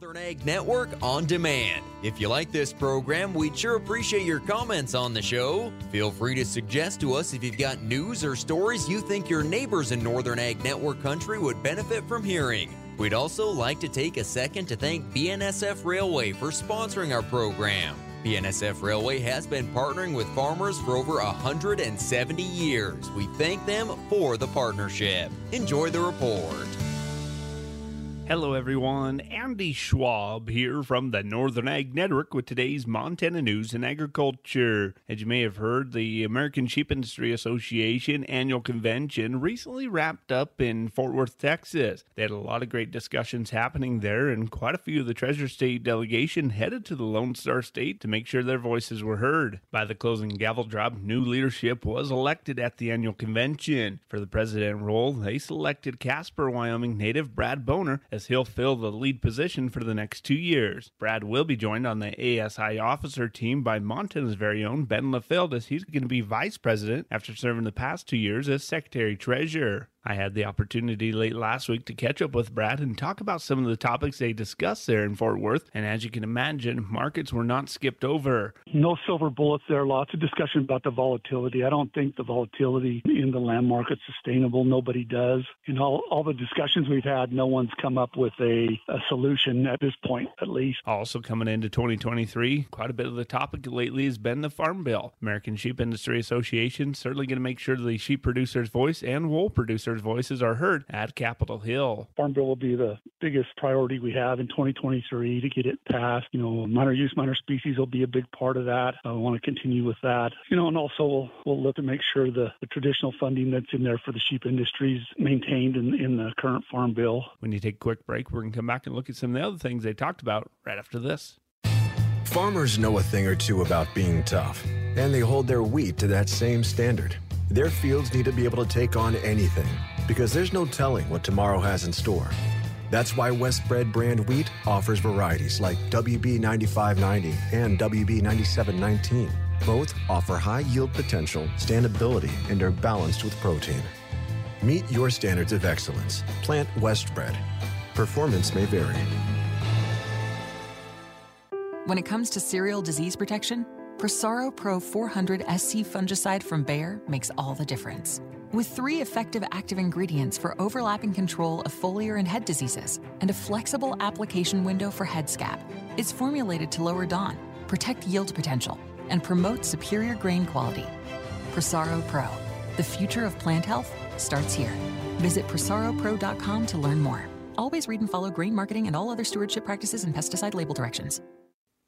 Northern Ag Network on demand. If you like this program, we'd sure appreciate your comments on the show. Feel free to suggest to us if you've got news or stories you think your neighbors in Northern Ag Network country would benefit from hearing. We'd also like to take a second to thank BNSF Railway for sponsoring our program. BNSF Railway has been partnering with farmers for over 170 years. We thank them for the partnership. Enjoy the report. Hello, everyone. Andy Schwab here from the Northern Ag Network with today's Montana News and Agriculture. As you may have heard, the American Sheep Industry Association annual convention recently wrapped up in Fort Worth, Texas. They had a lot of great discussions happening there, and quite a few of the Treasure State delegation headed to the Lone Star State to make sure their voices were heard. By the closing gavel drop, new leadership was elected at the annual convention. For the president role, they selected Casper, Wyoming native Brad Boner as he'll fill the lead position for the next two years. Brad will be joined on the ASI officer team by Montana's very own Ben Lehfeldt as he's going to be vice president after serving the past two years as secretary treasurer. I had the opportunity late last week to catch up with Brad and talk about some of the topics they discussed there in Fort Worth. And as you can imagine, markets were not skipped over. No silver bullets there. Lots of discussion about the volatility. I don't think the volatility in the land market's sustainable. Nobody does. In all, all the discussions we've had, no one's come up with a, a solution at this point, at least. Also coming into 2023, quite a bit of the topic lately has been the Farm Bill. American Sheep Industry Association certainly going to make sure the sheep producers' voice and wool producers' voices are heard at Capitol Hill. Farm Bill will be the biggest priority we have in 2023 to get it passed. You know, minor use, minor species will be a big part of that. I want to continue with that. You know, and also we'll, we'll look to make sure the, the traditional funding that's in there for the sheep industry is maintained in, in the current Farm Bill. When you take a quick break, we're going to come back and look at some of the other things they talked about right after this. Farmers know a thing or two about being tough, and they hold their wheat to that same standard. Their fields need to be able to take on anything because there's no telling what tomorrow has in store. That's why Westbred brand wheat offers varieties like WB 9590 and WB 9719. Both offer high yield potential, standability, and are balanced with protein. Meet your standards of excellence. Plant Westbred. Performance may vary. When it comes to cereal disease protection, Prosaro Pro 400 SC fungicide from Bayer makes all the difference. With three effective active ingredients for overlapping control of foliar and head diseases, and a flexible application window for head scab, it's formulated to lower DON, protect yield potential, and promote superior grain quality. Prosaro Pro, the future of plant health starts here. Visit prosaropro.com to learn more. Always read and follow grain marketing and all other stewardship practices and pesticide label directions.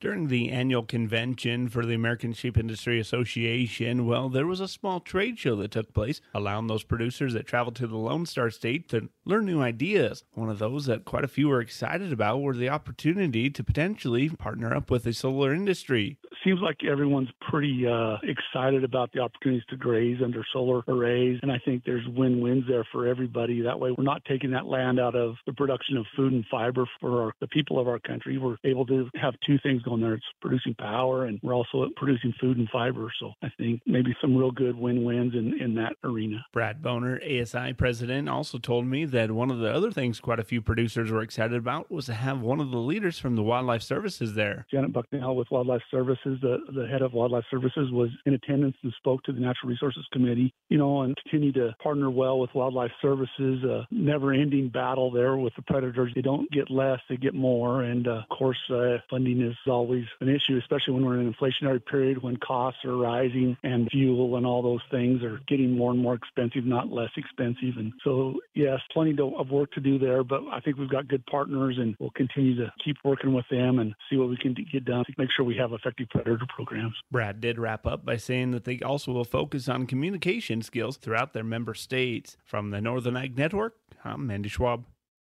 During the annual convention for the American Sheep Industry Association, well, there was a small trade show that took place, allowing those producers that traveled to the Lone Star State to learn new ideas. One of those that quite a few were excited about were the opportunity to potentially partner up with the solar industry. Seems like everyone's pretty uh, excited about the opportunities to graze under solar arrays, and I think there's win-wins there for everybody. That way, we're not taking that land out of the production of food and fiber for our, the people of our country. We're able to have two things going there. It's producing power and we're also producing food and fiber. So I think maybe some real good win-wins in, in that arena. Brad Boner, ASI president, also told me that one of the other things quite a few producers were excited about was to have one of the leaders from the Wildlife Services there. Janet Bucknall with Wildlife Services, the, the head of Wildlife Services, was in attendance and spoke to the Natural Resources Committee, you know, and continue to partner well with Wildlife Services. A never-ending battle there with the predators. They don't get less, they get more. And uh, of course, uh, funding is always an issue, especially when we're in an inflationary period when costs are rising and fuel and all those things are getting more and more expensive, not less expensive. And so, yes, plenty of work to do there, but I think we've got good partners and we'll continue to keep working with them and see what we can get done to make sure we have effective programs. Brad did wrap up by saying that they also will focus on communication skills throughout their member states. From the Northern Ag Network, I'm Mandy Schwab.